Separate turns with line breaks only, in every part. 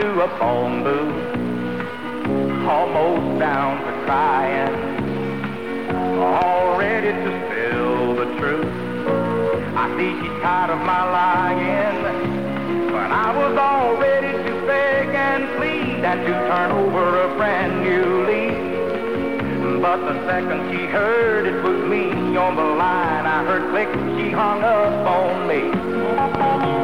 to a phone booth, almost down to crying, all ready to spill the truth. I see she's tired of my lying, but I was all ready to beg and plead and to turn over a brand new leaf. But the second she heard it was me on the line, I heard click, she hung up on me.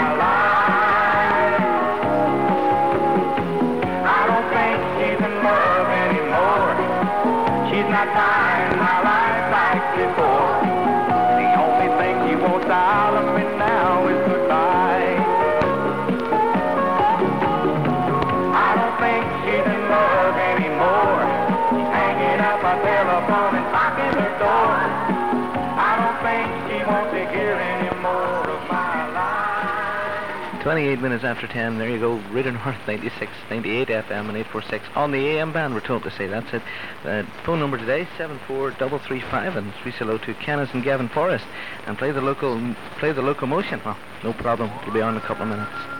28 minutes after 10, there you go, Radio North 96, 98 FM and 846 on the AM band, we're told to say. That's it. Uh, phone number today, 74335, and three hello to Kenneth and Gavin Forrest. And play the local, play the locomotion. Well, no problem, you'll be on in a couple of minutes.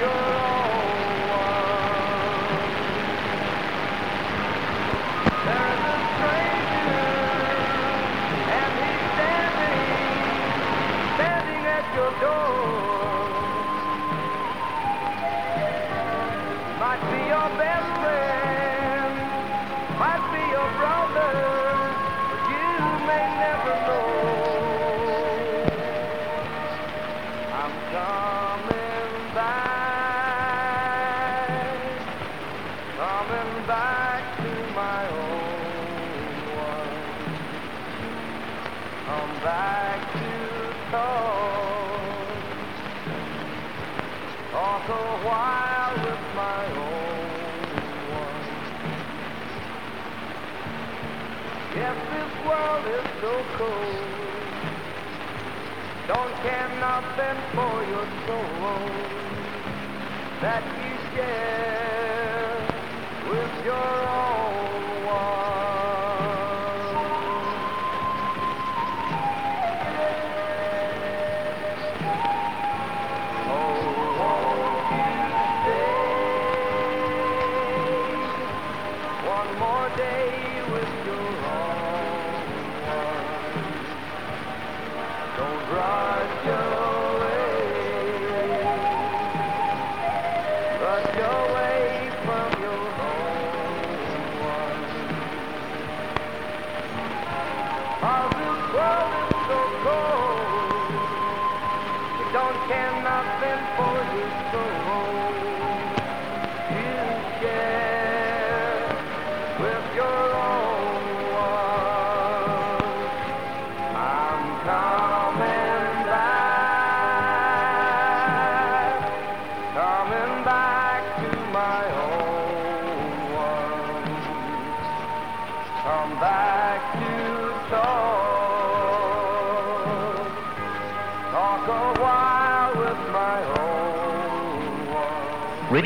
Good.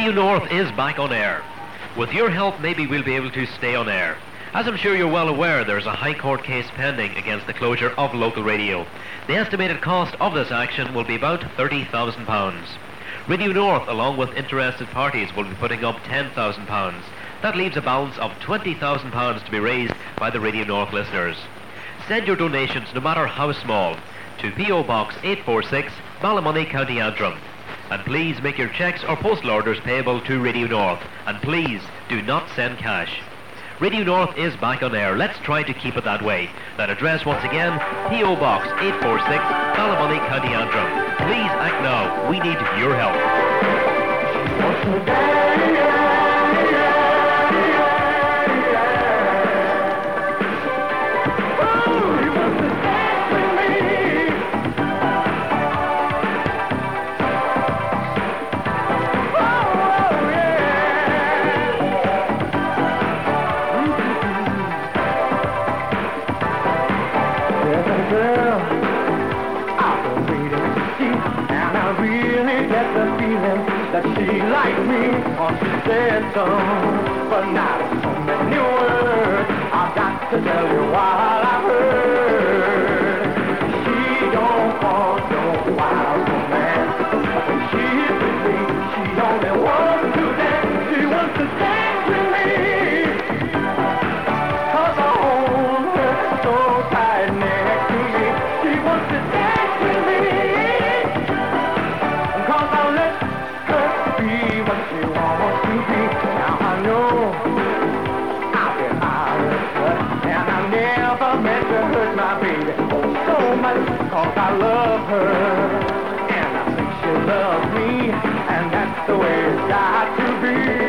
Radio North is back on air. With your help, maybe we'll be able to stay on air. As I'm sure you're well aware, there's a High Court case pending against the closure of local radio. The estimated cost of this action will be about £30,000. Radio North, along with interested parties, will be putting up £10,000. That leaves a balance of £20,000 to be raised by the Radio North listeners. Send your donations, no matter how small, to P.O. Box 846, Ballymoney, County Antrim. And please make your checks or postal orders payable to Radio North. And please do not send cash. Radio North is back on air. Let's try to keep it that way. That address once again, P.O. Box 846, Ballymoney, County Antrim. Please act now. We need your help.
So, but not so many words. I've got to tell you what cause I love her. And I think she loves me, and that's the way it's got to be.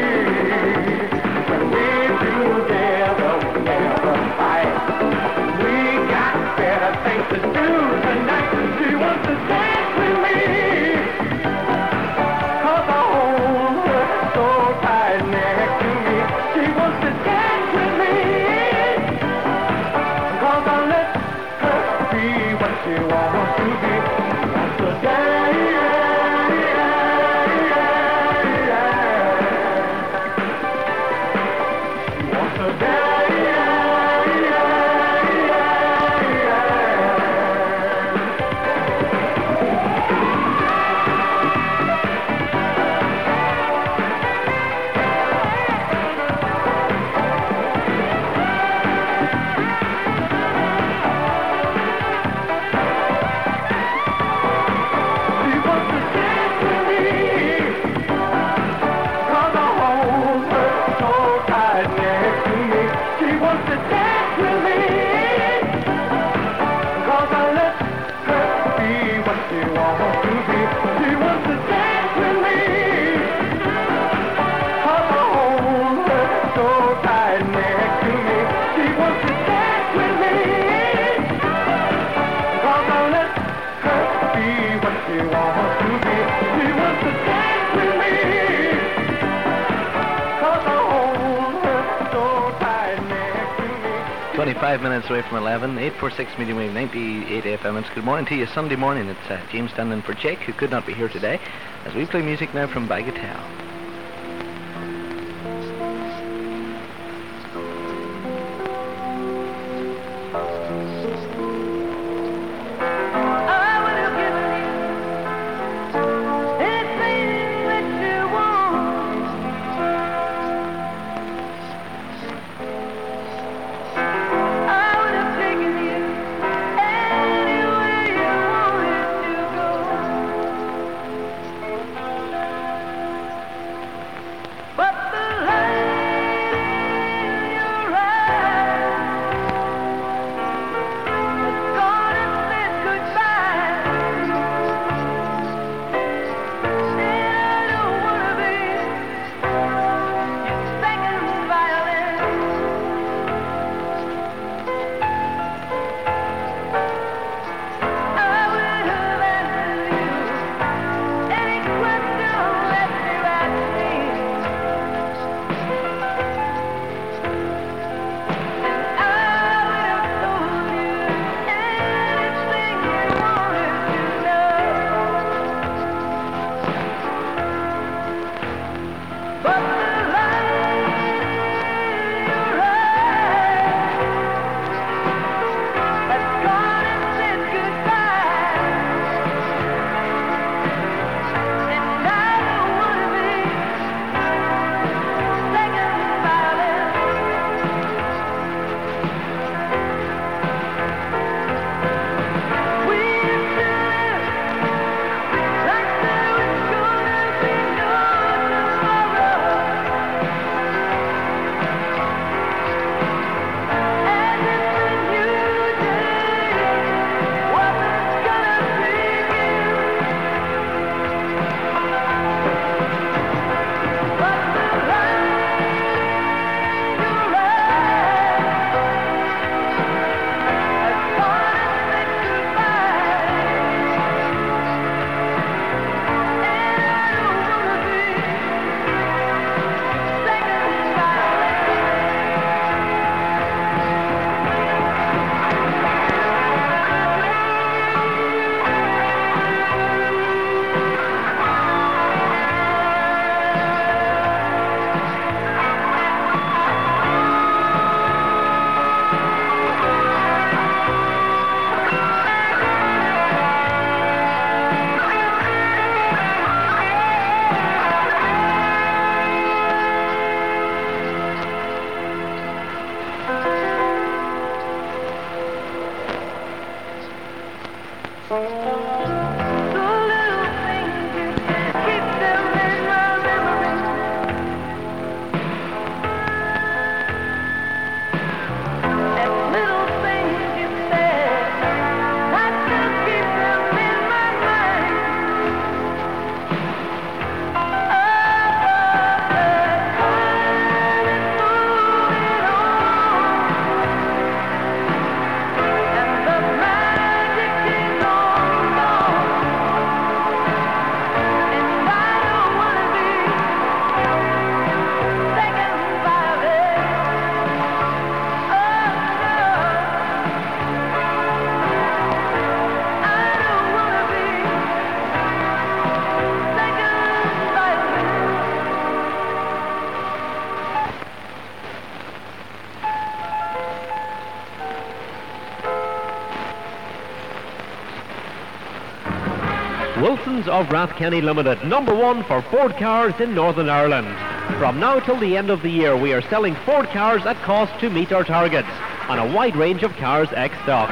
25 minutes away from 11, 846 medium wave 98 FM. It's good morning to you. Sunday morning. It's uh, James standing for Jake, who could not be here today, as we play music now from Bagatelle.
Of Rathkenny Limited, number one for Ford cars in Northern Ireland. From now till the end of the year, we are selling Ford cars at cost to meet our targets on a wide range of cars ex stock.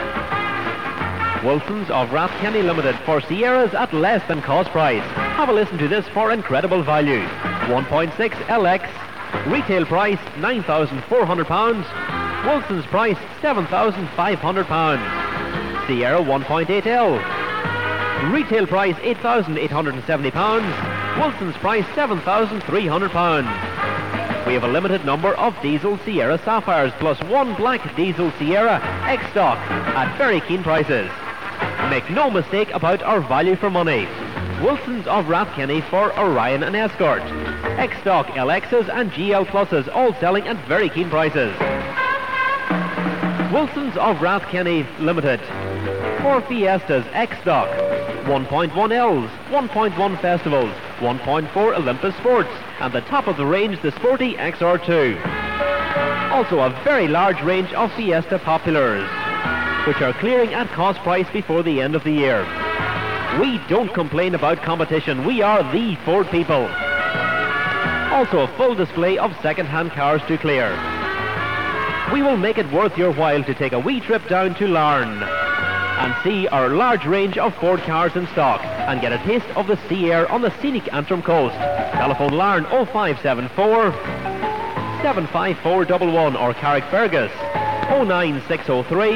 Wilson's of Rathkenny Limited for Sierras at less than cost price. Have a listen to this for incredible value. 1.6 LX, retail price £9,400. Wilson's price £7,500. Sierra 1.8L, Retail price £8,870. Wilson's price £7,300. We have a limited number of diesel Sierra Sapphires plus one black diesel Sierra X stock at very keen prices. Make no mistake about our value for money. Wilson's of Rathkenny for Orion and Escort. X stock LXs and GL Pluses all selling at very keen prices. Wilson's of Rathkenny Limited. Four Fiestas X-Stock, 1.1 L's, 1.1 Festivals, 1.4 Olympus Sports, and the top of the range, the Sporty XR2. Also a very large range of Fiesta Populars, which are clearing at cost price before the end of the year. We don't complain about competition. We are the Ford people. Also a full display of second-hand cars to clear. We will make it worth your while to take a wee trip down to Larne and see our large range of Ford cars in stock and get a taste of the sea air on the scenic Antrim coast. Telephone Larne 0574 75411 or Carrickfergus 09603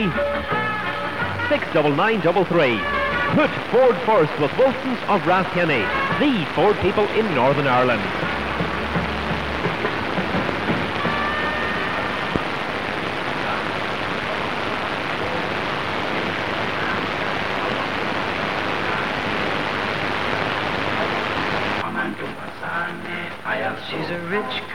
69933. Put Ford first with Wilson's of Rathkenny, the Ford people in Northern Ireland.
She's a rich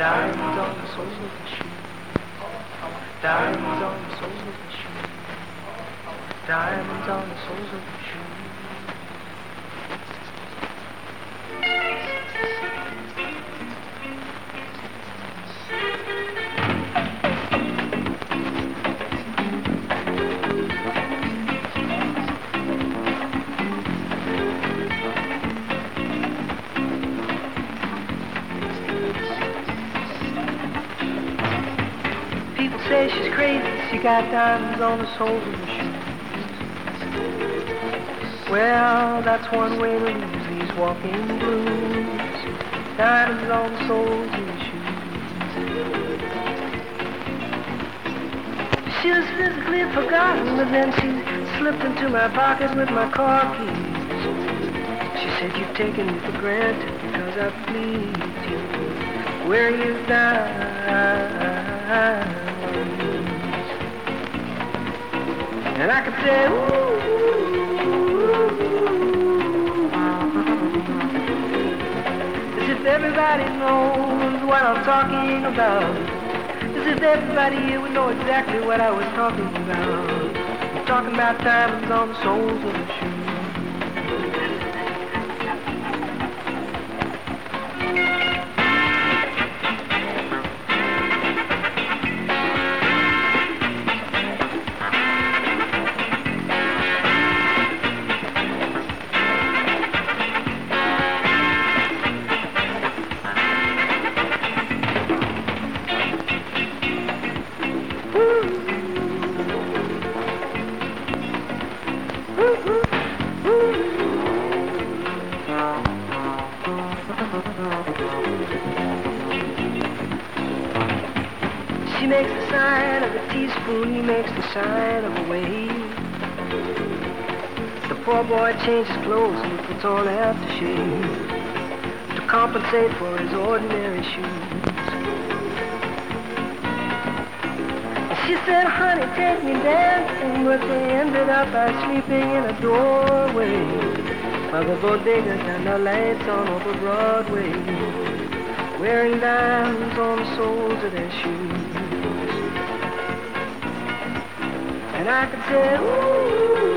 Diamonds on the soles of the shoe. Diamonds on the soles of the shoe. Diamonds on the soles of the shoe. Say she's crazy, she got diamonds on the soles of her shoes. Well, that's one way to lose these walking blues. Diamonds on the soles of her shoes. She was physically forgotten, but then she slipped into my pocket with my car keys. She said, you've taken me for granted because I pleased you. Where you diamonds? And I could say, ooh, if everybody knows what I'm talking about. As if everybody here would know exactly what I was talking about. I'm talking about diamonds on the soles of the shoes. To compensate for his ordinary shoes. She said, honey, take me dancing, but they ended up by sleeping in a doorway by the bodega and the lights on over Broadway, wearing diamonds on the soles of their shoes. And I could say, ooh,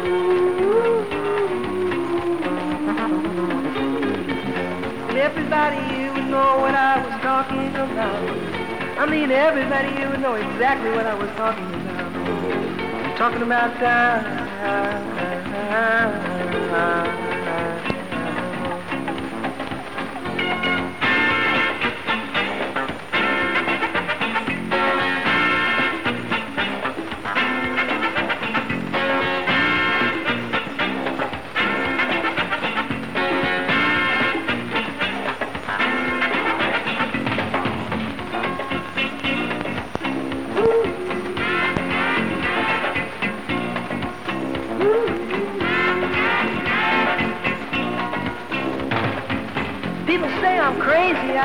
everybody here would know what I was talking about. I mean, everybody here would know exactly what I was talking about. I'm talking about time.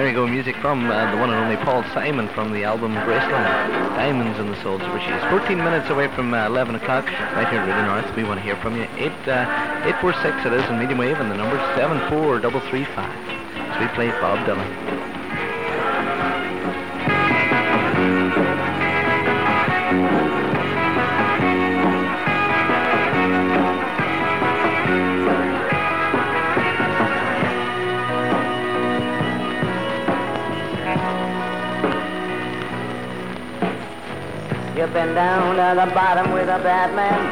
There you go, music from uh, the one and only Paul Simon from the album Graceland, Diamonds in the Soles of Her Shoes. 14 minutes away from uh, 11 o'clock, right here at Radio North. We want to hear from you. 8, uh, 846 it is in medium wave, and the number 74335. So we play Bob Dylan.
Down to the bottom with a bad man.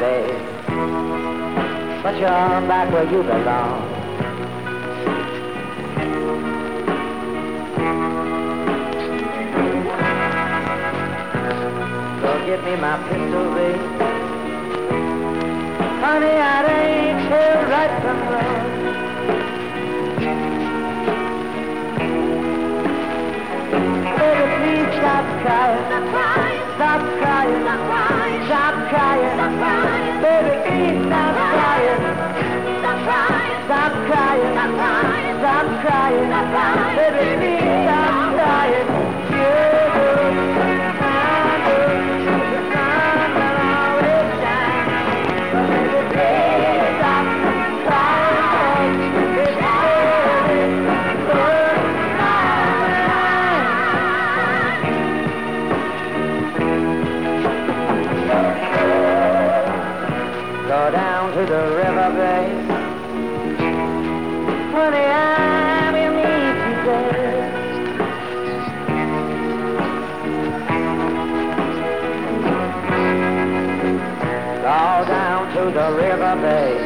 But you're back where you belong. So give me my pistol, babe. Honey, I ain't here right from wrong. Baby, please stop crying. Stop crying. Crying. Stop crying. Stop crying. Baby, please stop crying. Stop crying. Stop crying. Stop crying. Stop crying. Stop crying. Baby, please stop crying. Yeah. The river, babe.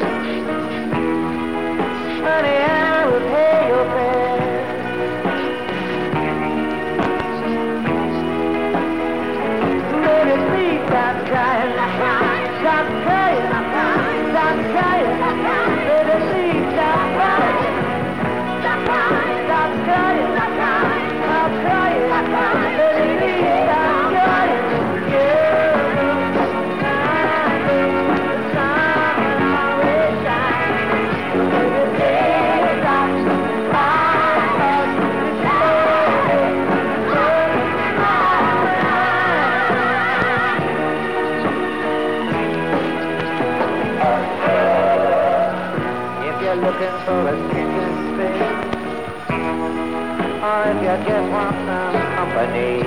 Honey, I will pay your fare. Baby, please. Stop crying. Stop crying. Stop crying. Baby, please stop crying. Stop crying. Stop crying. Stop crying. Stop crying. Looking for a sinking or if you just want some company.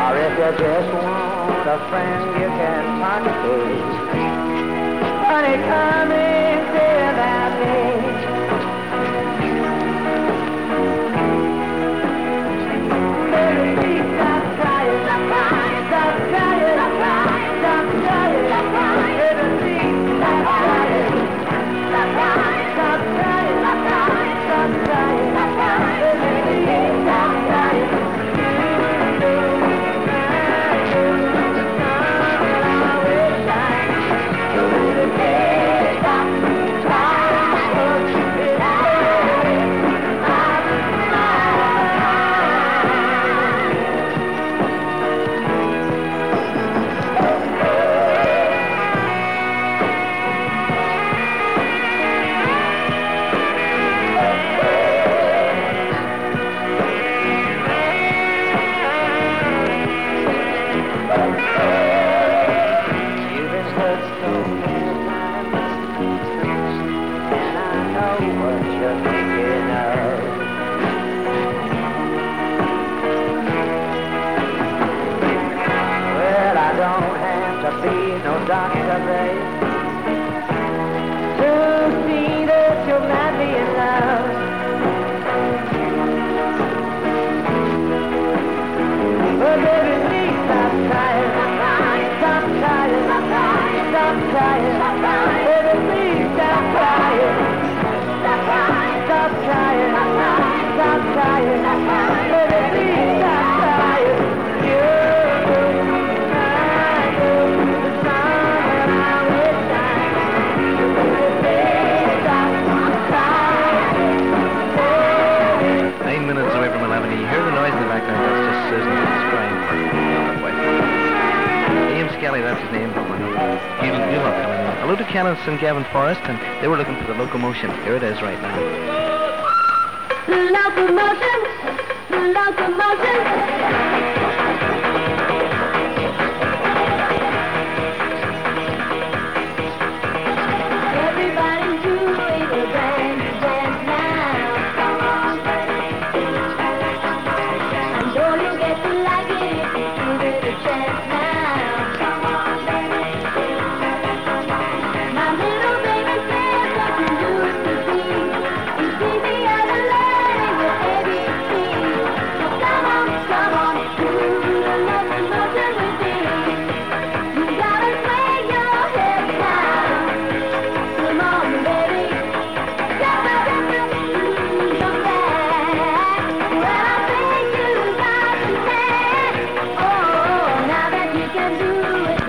Or if you just want a friend you can talk to. Honey, come and say about me.
Gavin Forrest, and they were looking for the locomotion. Here it is right now.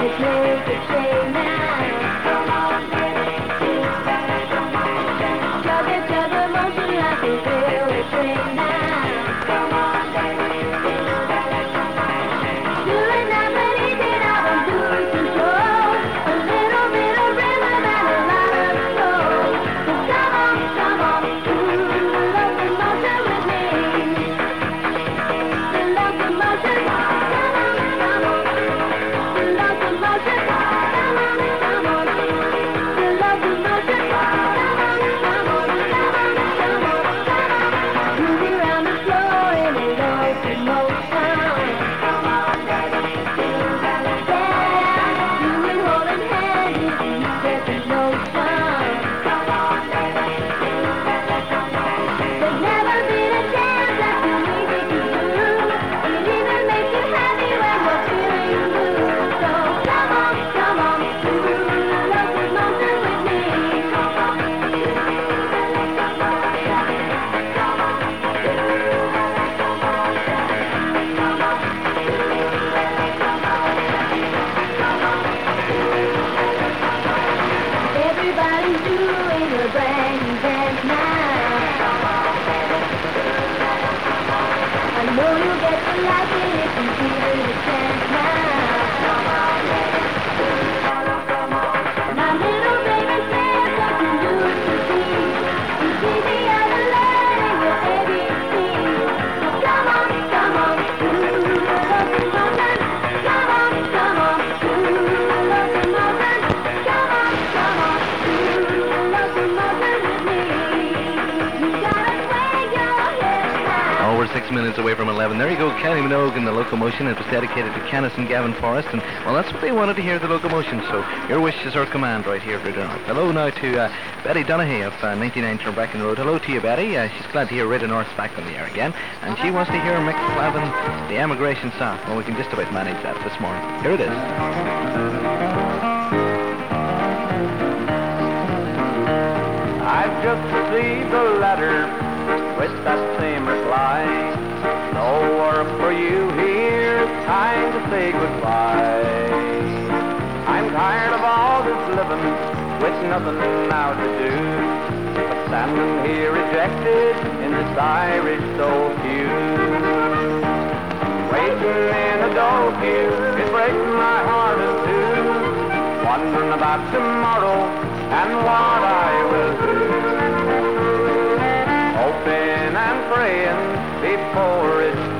It, let's
11. There you go, Kylie Minogue and the locomotion. It was dedicated to Kenneth and Gavin Forrest, and well, that's what they wanted to hear, the locomotion. So your wish is our command right here, North. Hello now to uh, Betty Donaghy of uh, 99 Turnbracken Road. Hello to you, Betty. Uh, she's glad to hear Radio North's back on the air again, and she wants to hear Mick Flavin, the emigration song. Well, we can just about manage that this morning. Here it is.
I've just received a letter with that same reply. For you here, it's time to say goodbye. I'm tired of all this living with nothing now to do. But standing here rejected in this Irish soul queue. Waiting in a door queue, it breaks my heart in two. Wondering about tomorrow and what I will do. Hoping and praying before it's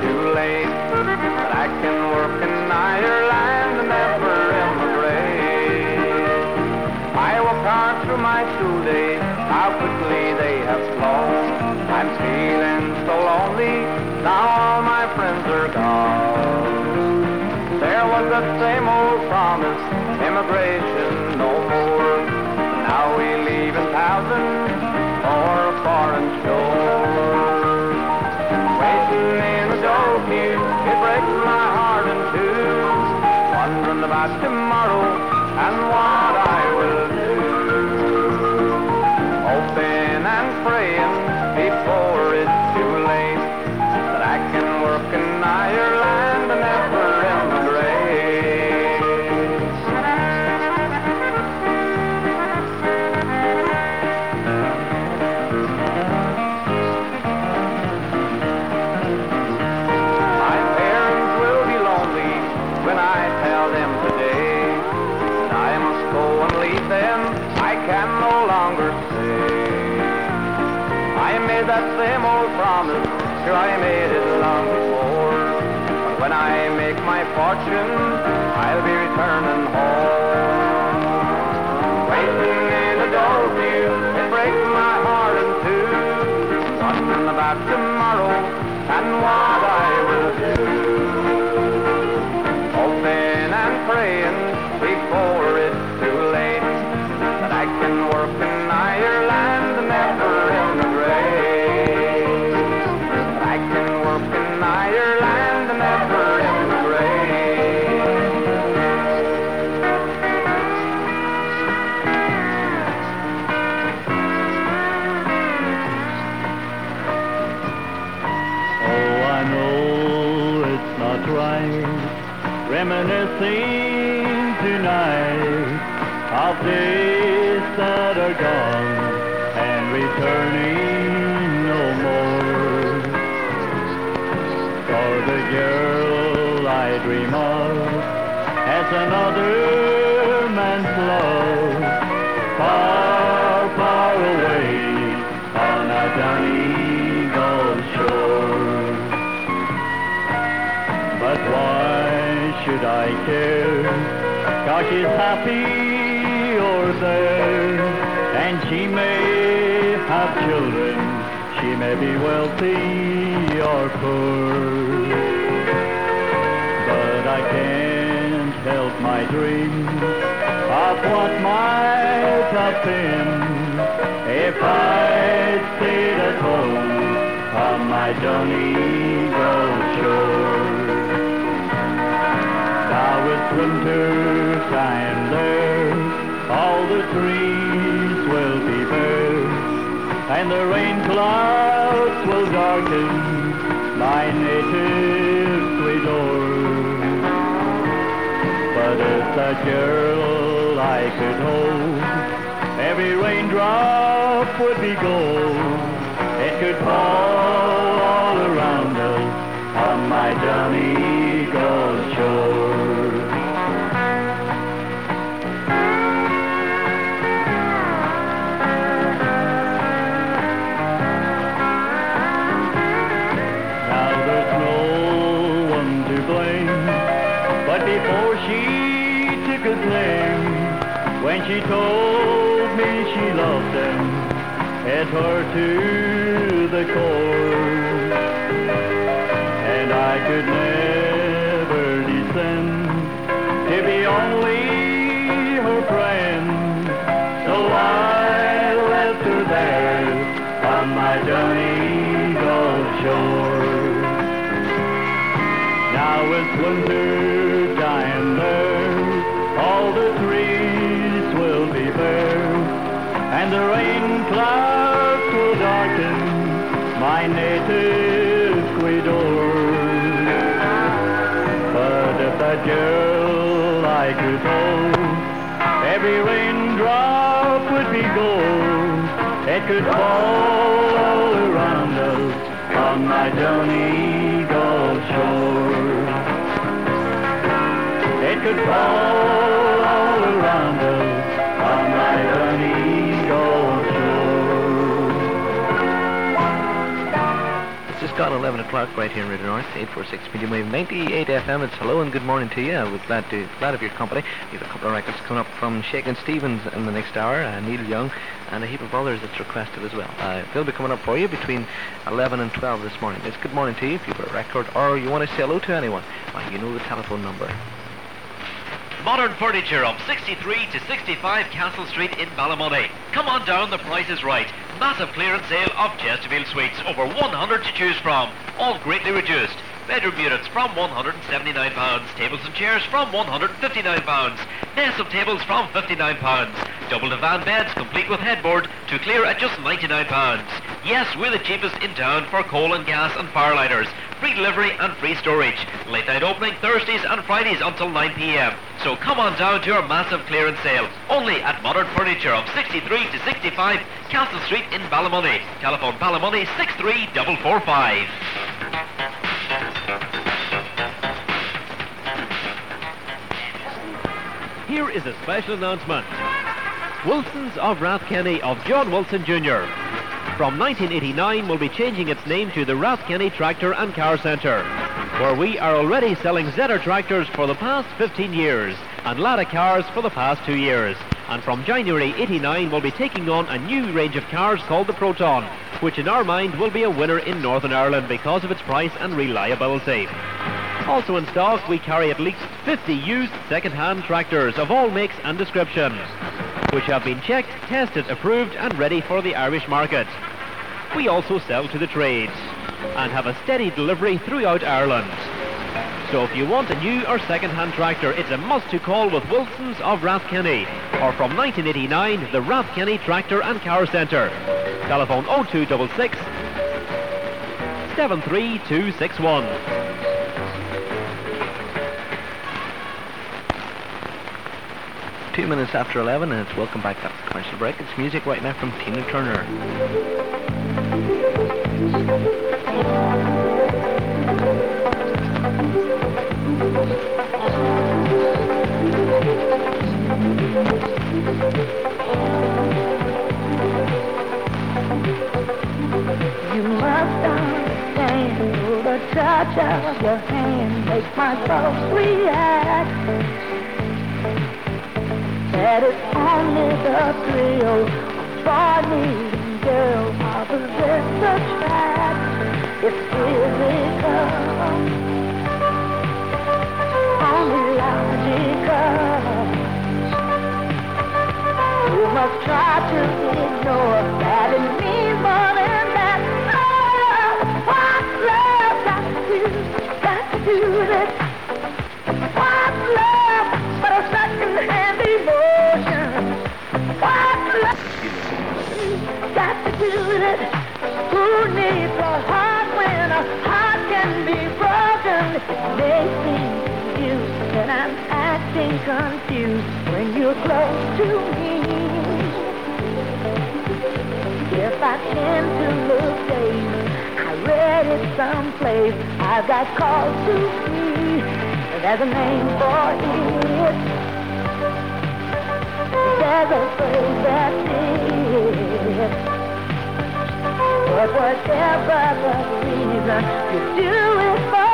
quickly they have flown. I'm feeling so lonely, now all my friends are gone. There was the same old promise, immigration no more. Now we leave in thousands for a foreign shore. Waiting in the door queue, it breaks my heart in two. Wondering about tomorrow and what I will I made it long before. But when I make my fortune, I'll be returning home. Waiting in a dull field, it breaks my heart in two. Wondering about tomorrow and what
Tonight of days that are gone and returning no more. For the girl I dream of has another man's love I care? Cause she's happy or there, and she may have children. She may be wealthy or poor. But I can't help my dream of what might have been if I'd stayed at home on my Donegal shore. Winter time there, all the trees will be bare, and the rain clouds will darken my native Ecuador. But if that girl I could hold, every raindrop would be gold. It could fall all around us on my Donegal when she told me she loved him, it hurt to the core. And I could never descend to be only her friend. So I left her there on my Donegal shore. Now it's winter and the rain clouds will darken my native Ecuador. But if that girl I could hold, every raindrop would be gold. It could fall all around us on my Donegal shore. It could fall
just gone 11 o'clock right here in Radio North, 846 medium wave 98 FM. It's hello and good morning to you. We're glad to glad of your company. We have a couple of records coming up from Shakin' Stevens in the next hour, uh, Neil Young, and a heap of others that's requested as well. Uh, they'll be coming up for you between 11 and 12 this morning. It's good morning to you if you've got a record or you want to say hello to anyone. Well, you know the telephone number.
Modern furniture of 63 to 65 Castle Street in Ballymoney. Come on down, the price is right. Massive clearance sale of Chesterfield Suites. Over 100 to choose from. All greatly reduced. Bedroom units from £179. Tables and chairs from £159. Nest of tables from £59. Double divan beds complete with headboard to clear at just £99. Yes, we're the cheapest in town for coal and gas and firelighters. Free delivery and free storage. Late night opening Thursdays and Fridays until 9pm. So come on down to our massive clearance sale. Only at Modern Furniture of 63 to 65 Castle Street in Ballymoney. Telephone Ballymoney 63445. Here is a special announcement. Wilson's of Rathkenny of John Wilson Jr. from 1989 will be changing its name to the Rathkenny Tractor and Car Centre, where we are already selling Zetor tractors for the past 15 years and Lada cars for the past two years. And from January 89 we'll be taking on a new range of cars called the Proton, which in our mind will be a winner in Northern Ireland because of its price and reliability. Also in stock, we carry at least 50 used second-hand tractors of all makes and descriptions, which have been checked, tested, approved and ready for the Irish market. We also sell to the trades and have a steady delivery throughout Ireland. So if you want a new or second-hand tractor, it's a must to call with Wilson's of Rathkenny or from 1989, the Rathkenny Tractor and Car Centre. Telephone 0266 73261.
Two minutes after 11, and it's welcome back after commercial break. It's music right now from Tina Turner.
You must understand the touch of your react. That is only the girl attract. It's physical, only logical. You must try to ignore that it means more than that. Oh, what love got to do, got to do with it? What love but a second-hand emotion? What love got to do with it? Who needs a heart when a heart can be broken? They seem you that I'm acting confused when you're close to me. If I tend to look dazed, I read it someplace. I've got cause to see. There's a name for it. Phrase that's it. But whatever the reason, you do it for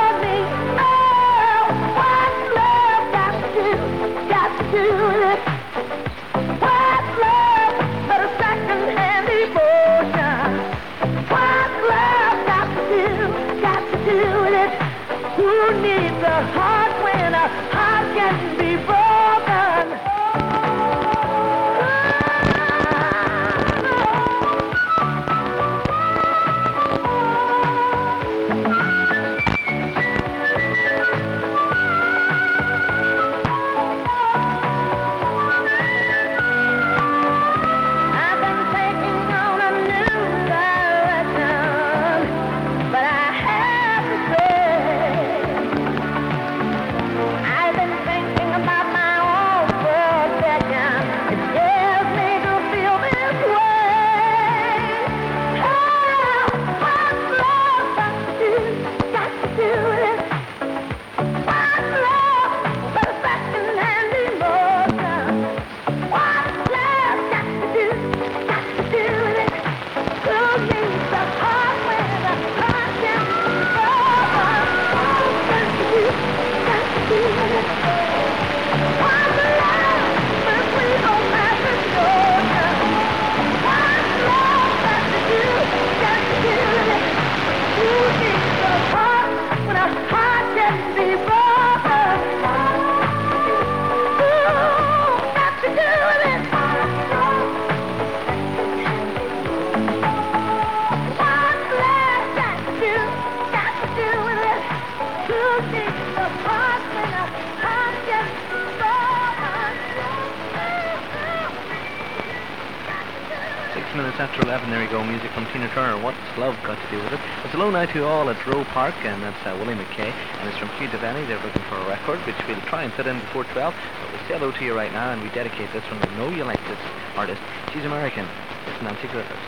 now to all at Roe Park, and that's uh, Willie McKay, and it's from Hugh Devaney. They're looking for a record, which we'll try and fit in before 12. But we'll say hello to you right now, and we dedicate this one. We know you like this artist. She's American. It's Nanci Griffiths.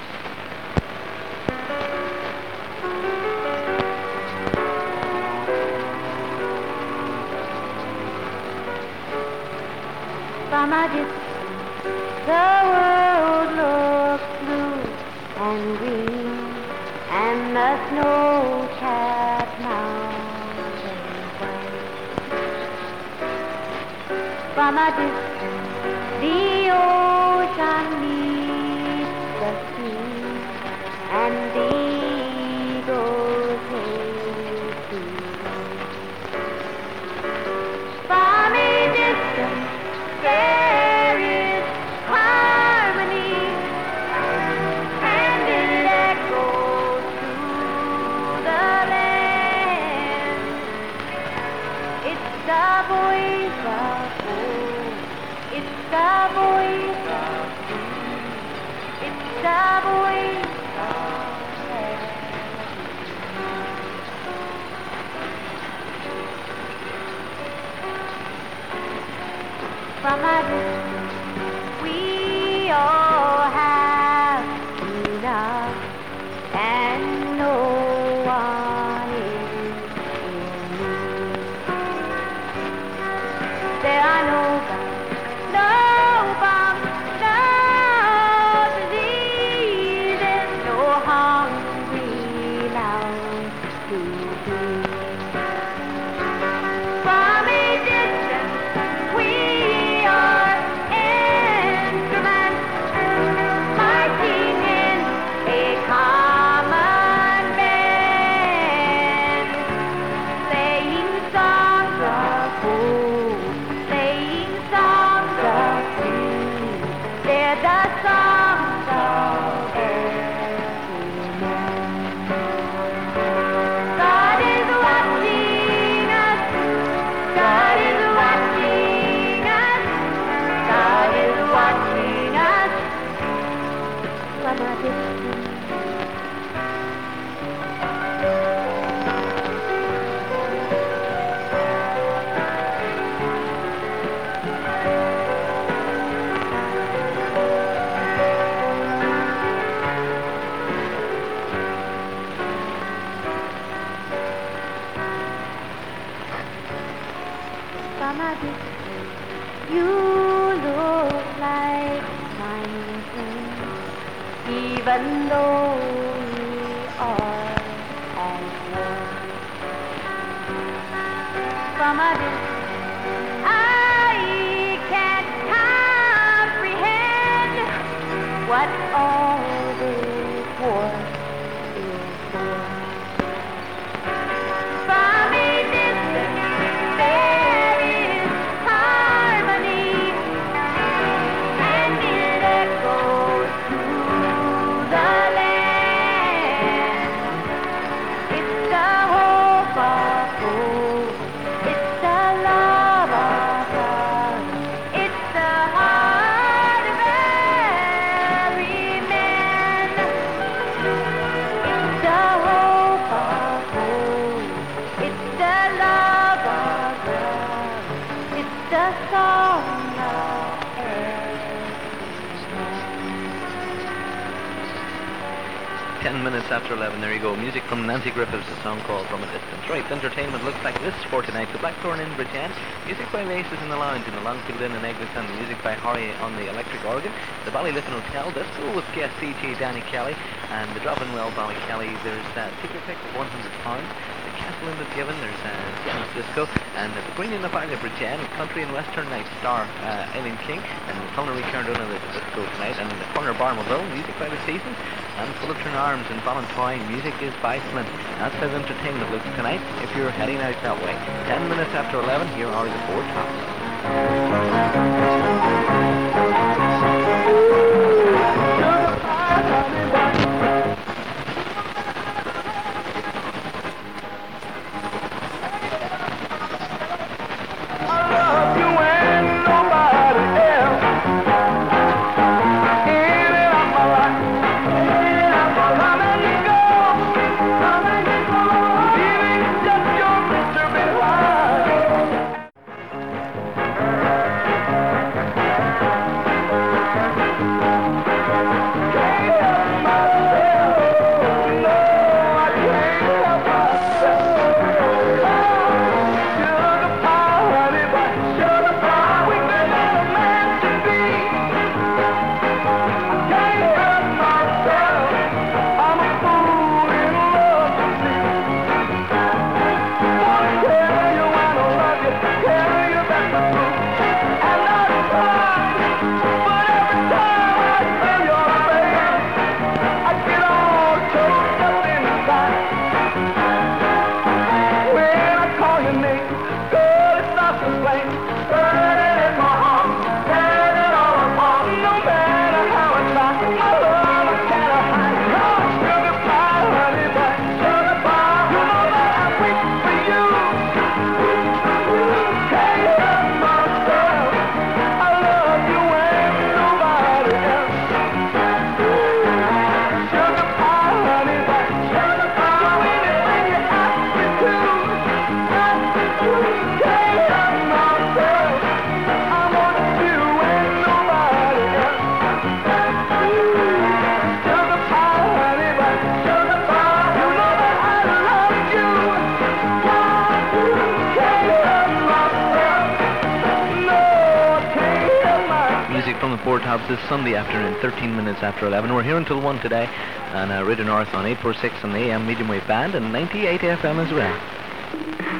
From a distance, the world looks blue
and green the snow-capped mountains white. From a distance, From a distance, I can't comprehend what
after 11, there you go. Music from Nanci Griffiths, a song called From a Distance. Right, entertainment looks like this for tonight. The Blackthorn in Bridgend, music by Laces in the Lounge in the Longfield Inn in Eglinton, music by Harry on the electric organ. The Ballyliffin Hotel, that's cool with guest DJ Danny Kelly, and the Dropping Well Ballykelly, there's uh, ticket pick of £100. The Castle in the Given, there's uh, Janis Disco, and the Green in the Valley of Bridgend, Country and Western Night Star, uh, Eileen King, and the Culinary the Disco tonight, and the Corner Bar Mobile, music by the Seasons, and Fullerton Arms and Ballintoy, music is by Flint. That's how the entertainment looks tonight if you're heading out that way. Ten minutes after 11, here are the four tops.
Four this Sunday afternoon, 13 minutes after 11. We're here until 1 today, and uh, Radio North on 846 on the AM medium wave band and 98 FM as well.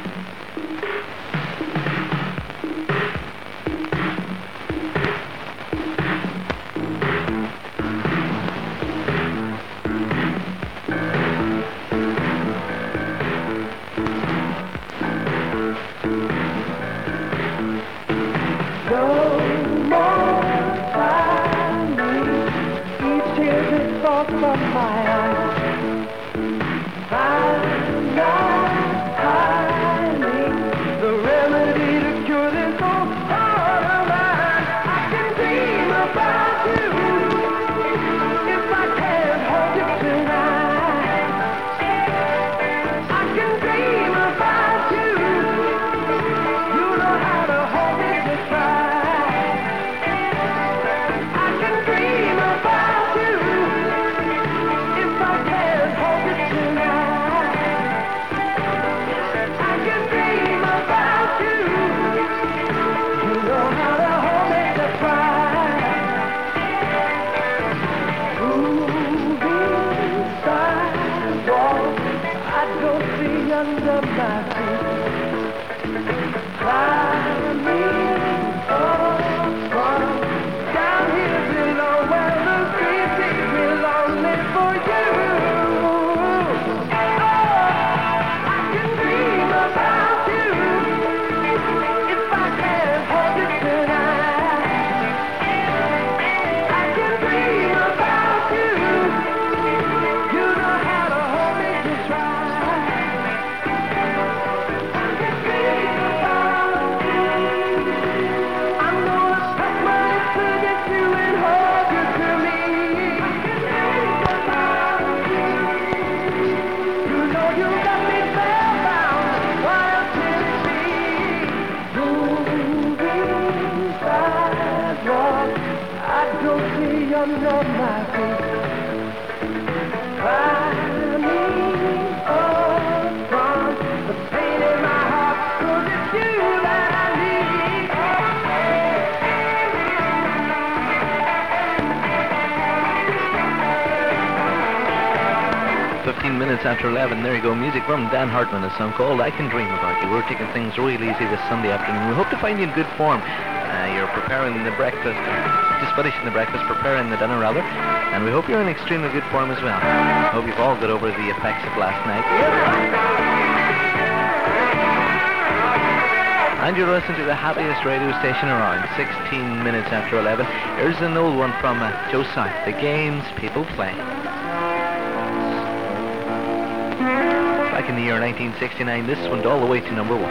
Minutes after 11, there you go. Music from Dan Hartman, a song called I Can Dream About You. We're taking things real easy this Sunday afternoon. We hope to find you in good form. Uh, you're preparing the breakfast, just finishing the breakfast, preparing the dinner rather, and we hope you're in extremely good form as well. Hope you've all got over the effects of last night. And you're listening to the happiest radio station around, 16 minutes after 11. Here's an old one from uh, Joe South, The Games People Play. Back in the year 1969, this went all the way to number one.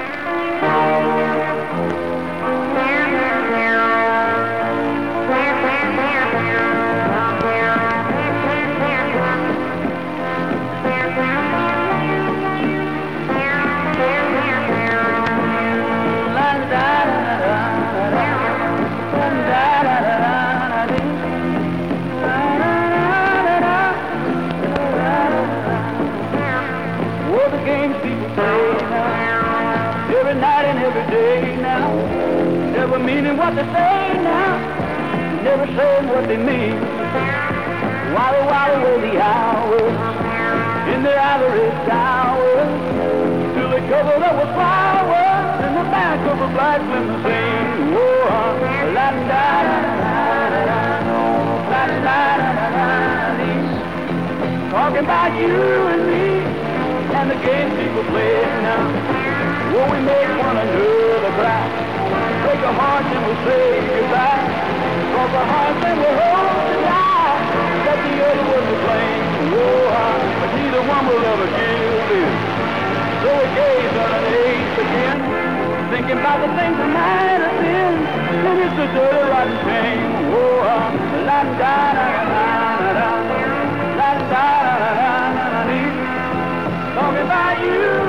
Meaning what they say now, never saying what they mean. While while away the hours in their ivory towers, till they covered up with flowers in the back of a black limousine. Oh, la da da da da da da. Talking about you and me and the games people play now. Will we make one another cry? Our hearts and we'll say goodbye. Cross our hearts and we'll hold to die. That the other was to blame. Oh, but neither one will ever give in. So we gaze on an ace again, thinking about the things that might have been. And it's a dirty rotten shame. Oh, la da da da da da. La da da da da da da. Talking about you and me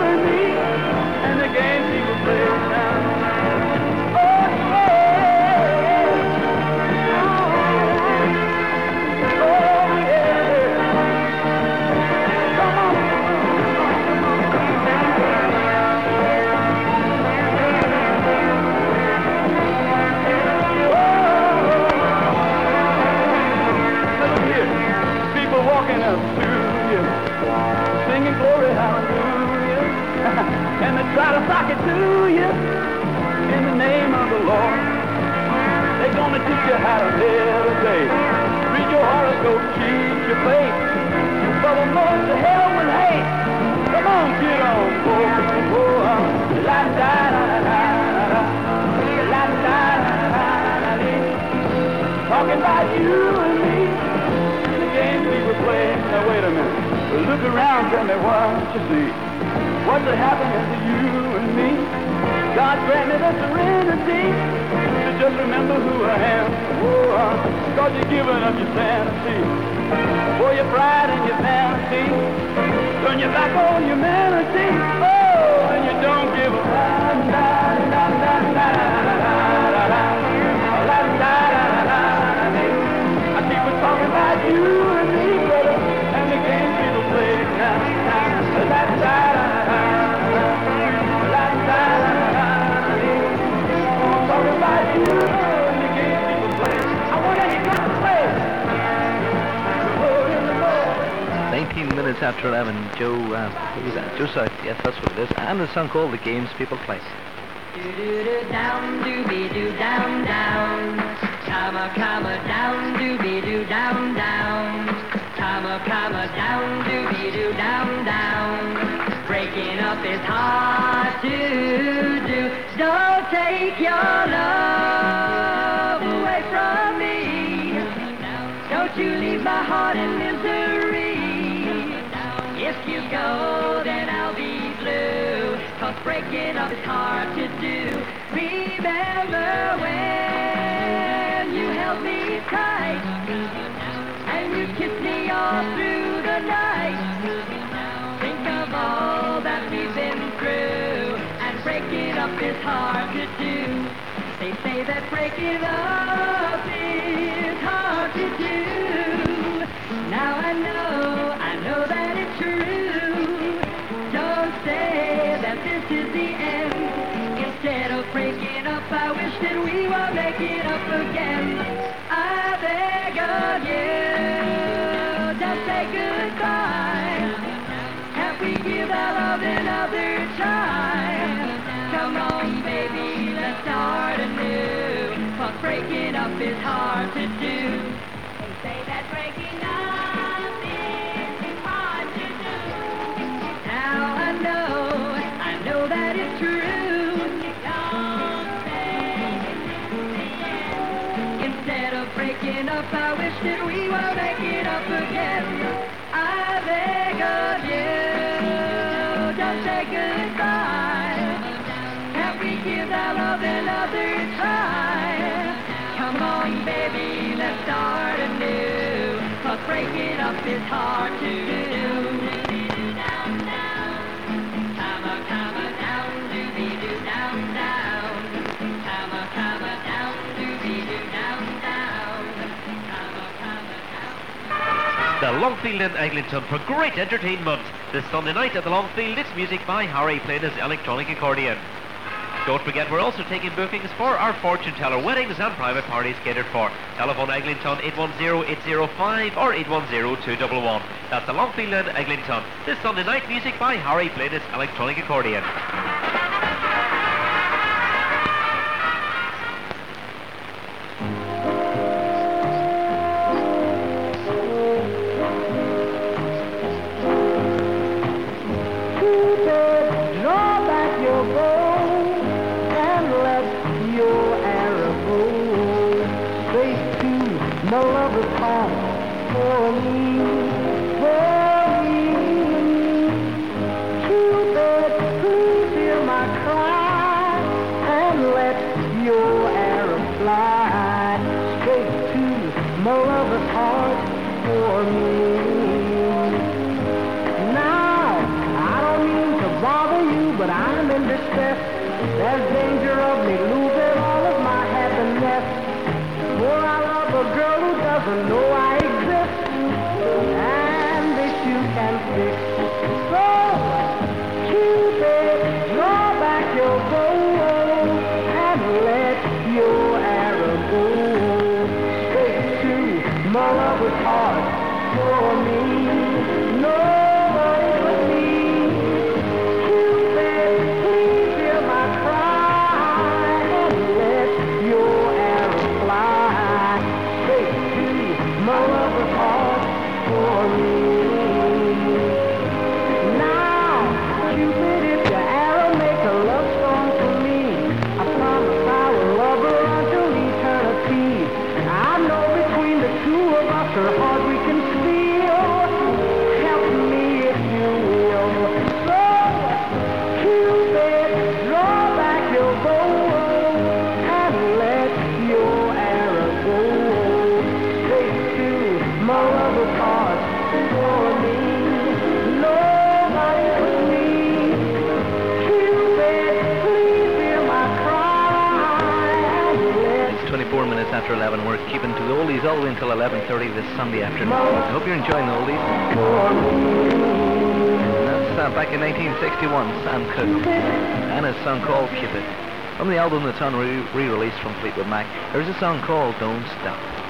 19 minutes after 11, Joe, uh, who was that? Joe South, yes, that's what it is. And the song called The Games People Play.
Do do do down dooby doo down down. Comma comma down dooby doo down down. Comma comma down dooby doo down down. Breaking up is hard to do. Don't take your love away from me. Don't you leave my heart in Breaking up is hard to do. Remember when you held me tight and you kissed me all through the night. Think of all that we've been through, and breaking up is hard to do. They say that breaking up is hard to do. Making up again. I beg of you, don't say goodbye. Can't we give our love another try? Come on, baby, let's start anew. Cause breaking up is hard to do. They say that breaking up up, I wish that we were making up again. I beg of you, don't say goodbye. Can't we give our love another try? Come on, baby, let's start anew. Cause breaking up is hard to do.
Longfield in Eglinton for great entertainment. This Sunday night at the Longfield, it's music by Harry playing his electronic accordion. Don't forget, we're also taking bookings for our fortune teller weddings and private parties catered for. Telephone Eglinton 810-805 or 810-211. That's the Longfield in Eglinton. This Sunday night, music by Harry playing his electronic accordion.
No. From the album that's on re- re-release from Fleetwood Mac, there's a song called Don't Stop.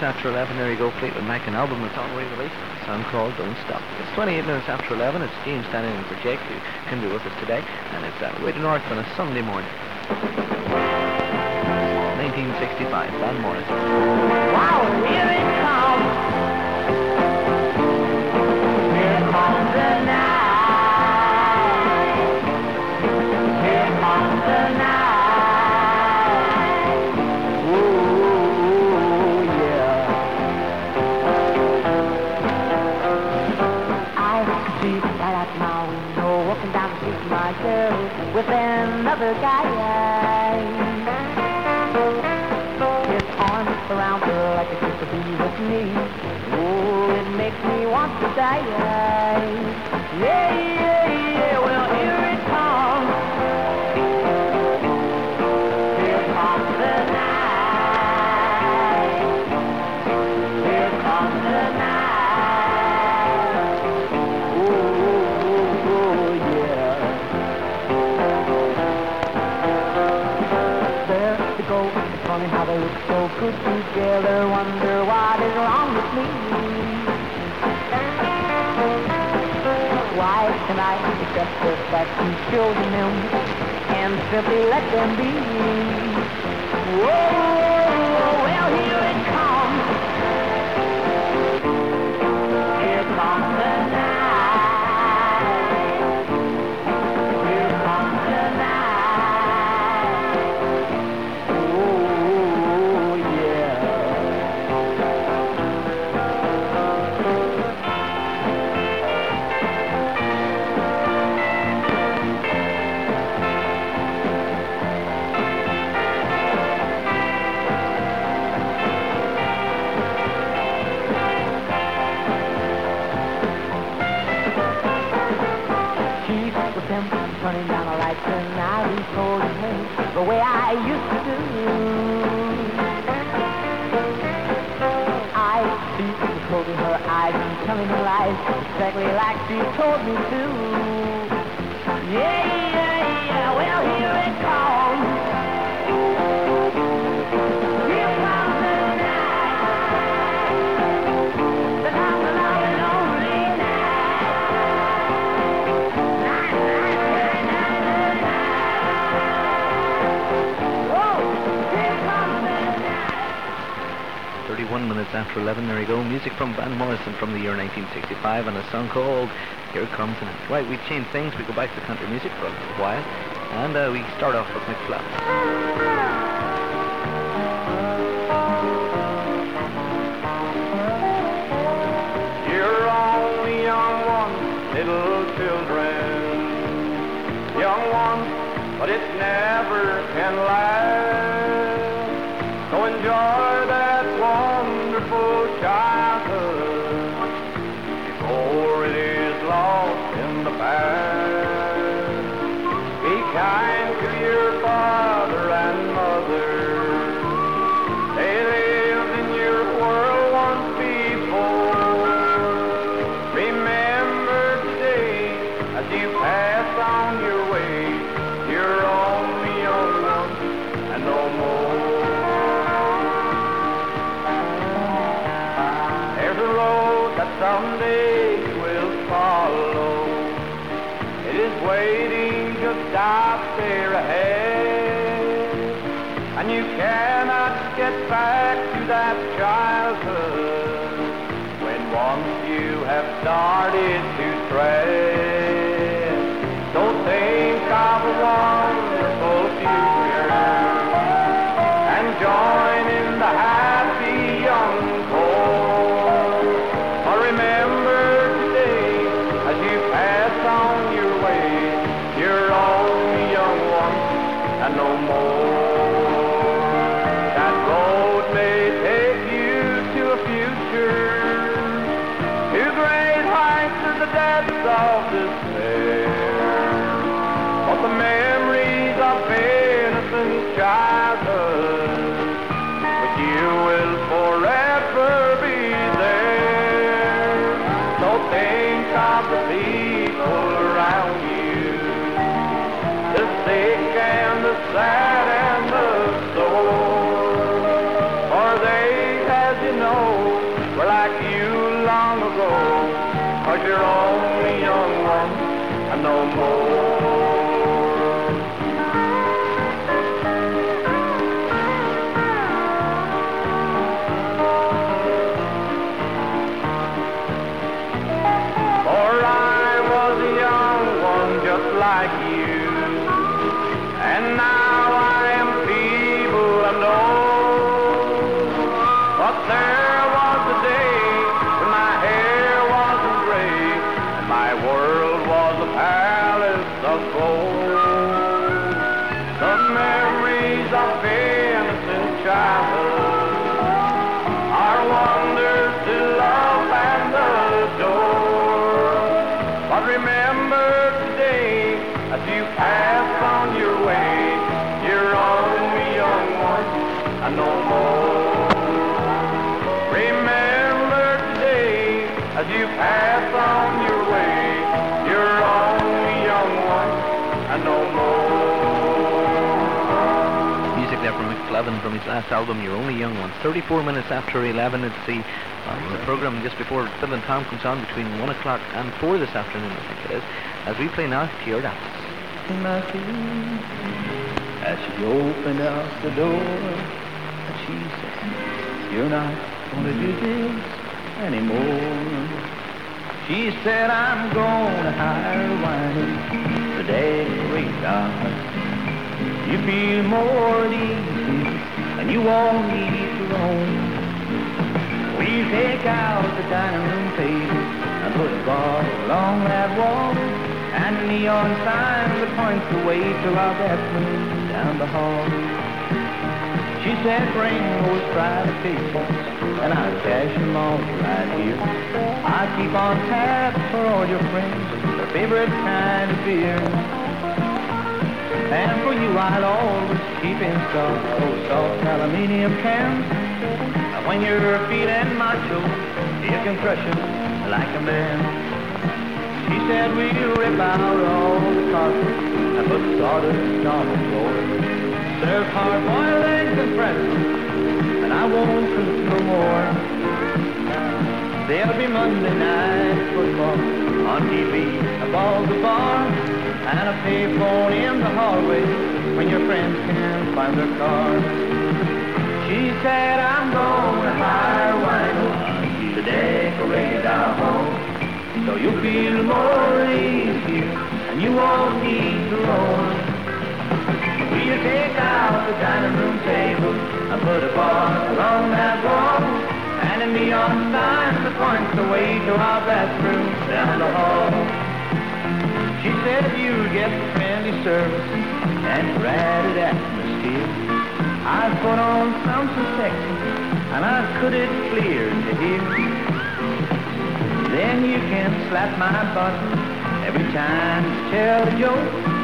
Minutes after 11. There you go, Fleetwood Mac, an album that's on re-release. A song called Don't Stop. It's 28 minutes after 11. It's James standing in for Jake, who can be with us today. And it's uh, way to north on a Sunday morning. 1965, Van Morrison.
Wow, here it comes. The night. Comes the night. Another guy. The fact you them and simply let them be. Whoa, and I holding her the way I used to do. I her closing her eyes telling me lies exactly like she told me to. Yeah, yeah, yeah, well here it comes.
21 minutes after 11. There we go. Music from Van Morrison from the year 1965 and a song called Here Comes an Right, we change things. We go back to country music for a little while. And uh, we start off with
Mick little children, young ones, but it never can last. Someday will follow. It is waiting just out there ahead. And you cannot get back to that childhood when once you have started to tread. So think of a wonderful future and join you pass on your way, you're only young once and no more.
Music there from McFly. 11 from his last album, You're Only Young Ones. 34 minutes after 11, it's the, uh, the program just before Phil and Tom comes on between 1 o'clock and 4 this afternoon, I think it is, as we play now T.R. Dallas.
my feet as she opened up the door and she said, You're not gonna do this anymore. She said, I'm gonna hire a wine to decorate our house. You feel more at ease and you won't need to roam. We take out the dining room table and put a bar along that wall and neon sign that points the way to our bathroom down the hall. She said, bring those pictures and I'll cash them all right here. I keep on tap for all your friends, their favorite kind of beer. And for you I'll always keep in stock those soft aluminium cans. And when you're feeling macho, you can crush them like a man. She said we'll rip out all the carpet and put sawdust on the floor. Serve hard-boiled eggs and pretzels, and I won't cook no more. There'll be Monday night football on TV above the bar, and a payphone in the hallway when your friends can't find their car. She said I'm gonna hire wine to decorate our home, so you'll feel more here, and you won't need to roam. We'll take out the dining room table and put a bar along that wall and a neon sign that points the way to our bathroom down the hall. She said if you get friendly service and ratted atmosphere. I put on something sexy and I cut it clear to hear. Then you can slap my button every time you tell a joke.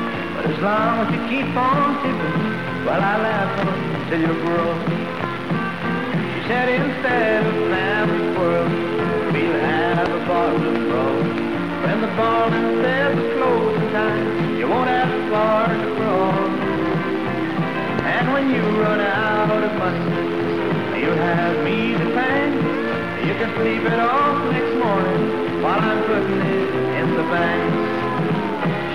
As long as you keep on tipping, well, I laugh until you grow. She said instead of family squirrel, we'll have a bottle of grog. When the barman says it's closing time, you won't have far to crawl. And when you run out of money, you'll have me to thank. You can sleep it off next morning while I'm putting it in the bank.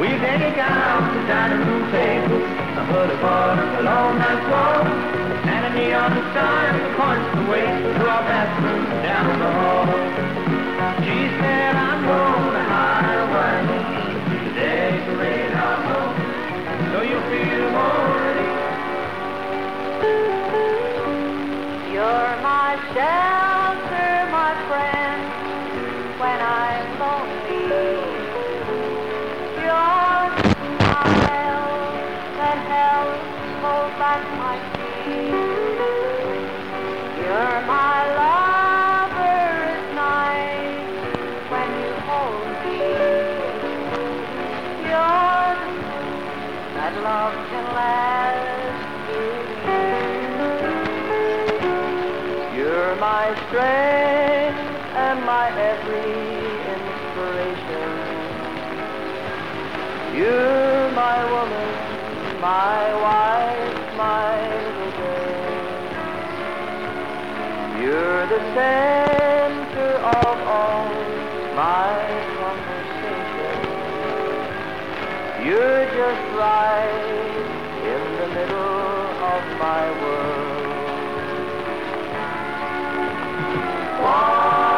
We take out the dining room table and put a bar along that wall, and a neon sign points the way to our bathroom down the hall. She said I'm going to
my strength and my every inspiration. You're my woman, my wife, my girl. You're the center of all my conversation. You're just right in the middle of my world. One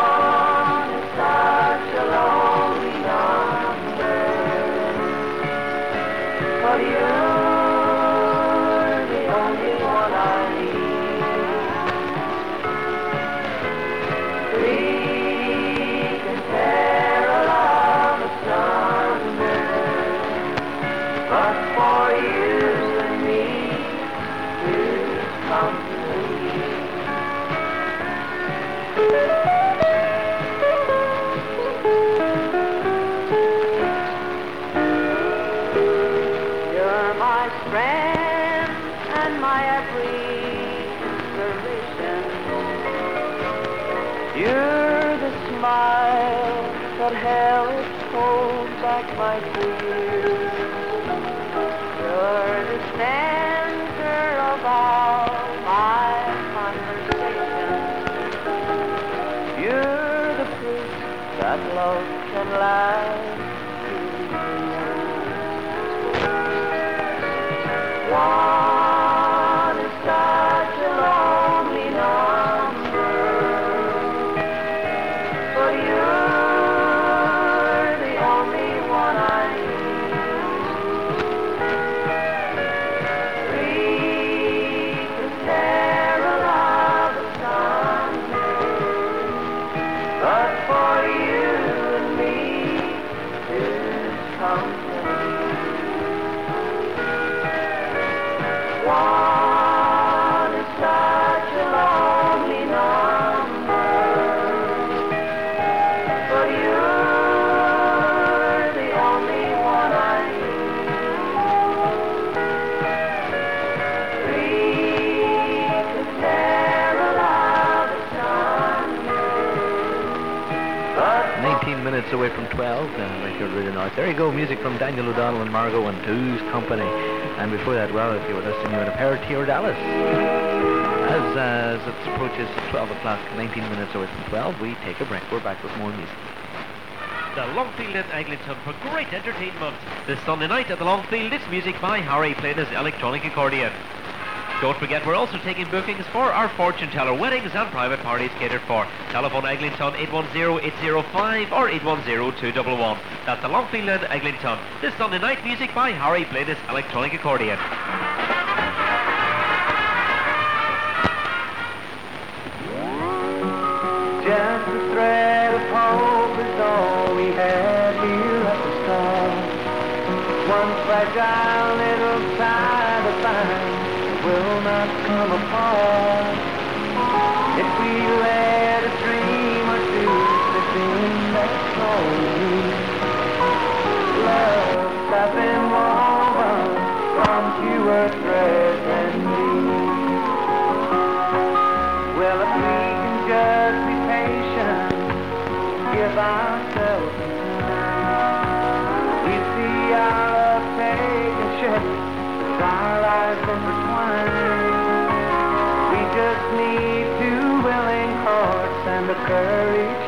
hold back my tears. You're the center of all my conversations. You're the proof that love can last.
Wow. There you go, music from Daniel O'Donnell and Margo and Two's Company. And before that, well, if you were listening, you would have heard T.R. Dallas. As, uh, as it approaches 12 o'clock, 19 minutes over 12, we take a break. We're back with more music
the Longfield in Eglinton for great entertainment. This Sunday night at the Longfield, it's music by Harry playing his electronic accordion. Don't forget, we're also taking bookings for our fortune teller weddings and private parties catered for. Telephone Eglinton 810-805 or 810-211. That's the Longfield in Eglinton. This Sunday night music by Harry Bladis Electronic Accordion.
courage.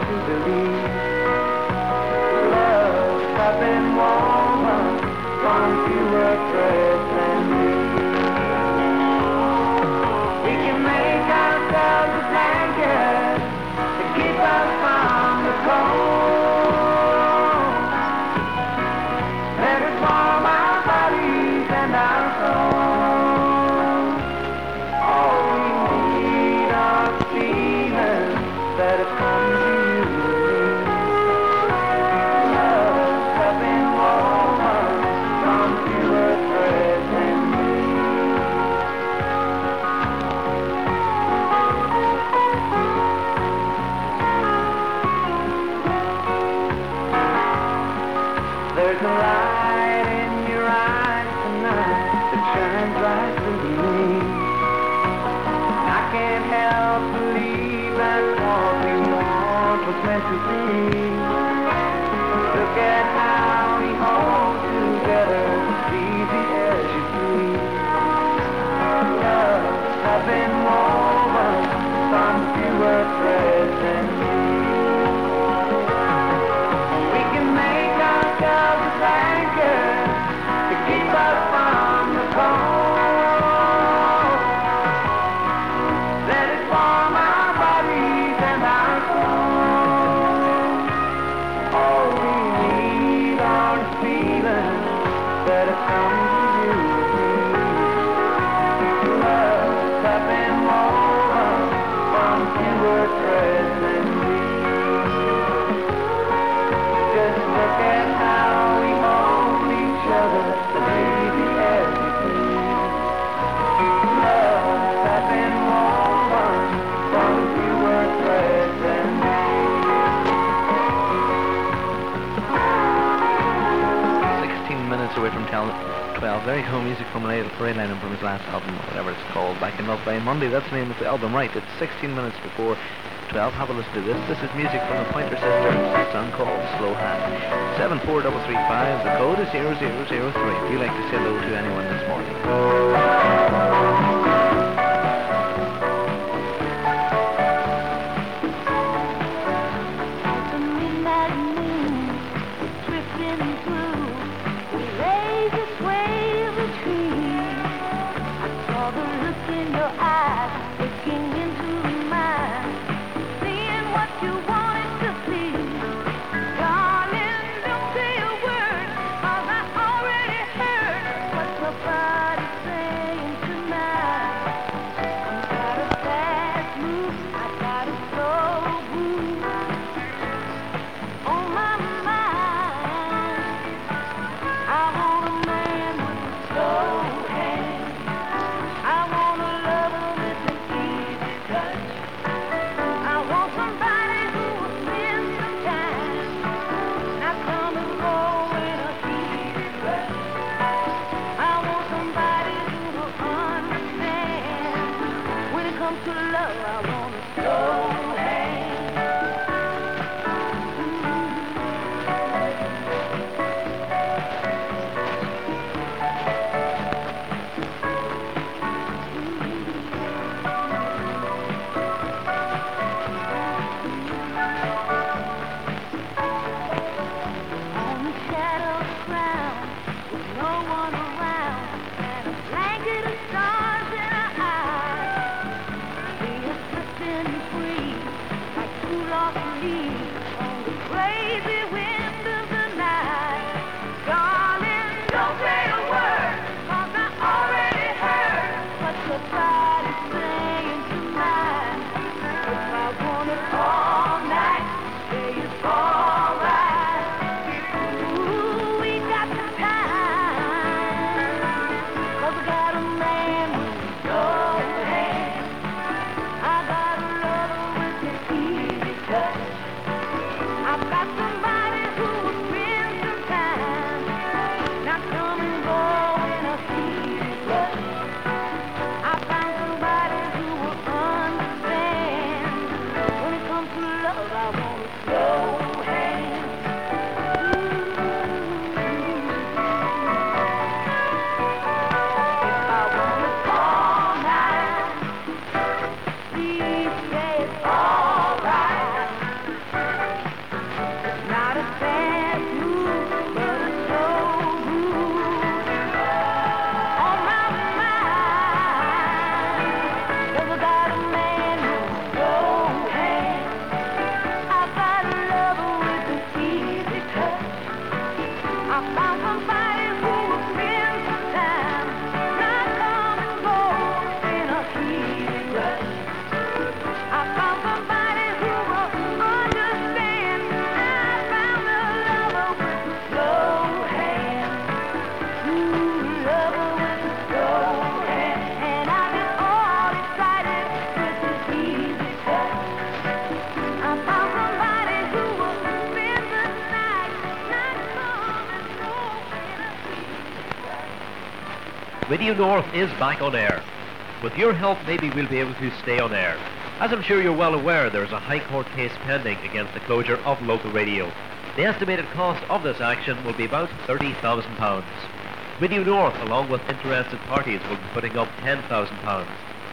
Radio North is back on air. With your help, maybe we'll be able to stay on air. As I'm sure you're well aware, there is a High Court case pending against the closure of local radio. The estimated cost of this action will be about £30,000. Radio North, along with interested parties, will be putting up £10,000.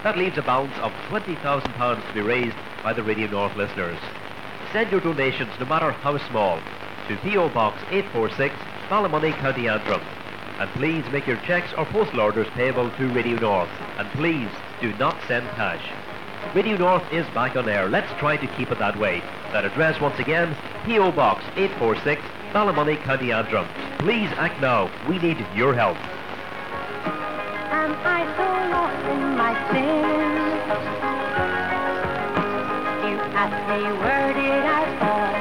That leaves a balance of £20,000 to be raised by the Radio North listeners. Send your donations, no matter how small, to PO Box 846, Ballymoney, County Antrim. And please make your checks or postal orders payable to Radio North. And please do not send cash. Radio North is back on air. Let's try to keep it that way. That address once again, P.O. Box 846, Ballymoney, County Antrim. Please act now. We need your help.
Am I so lost in my sin? You ask me where did I fall?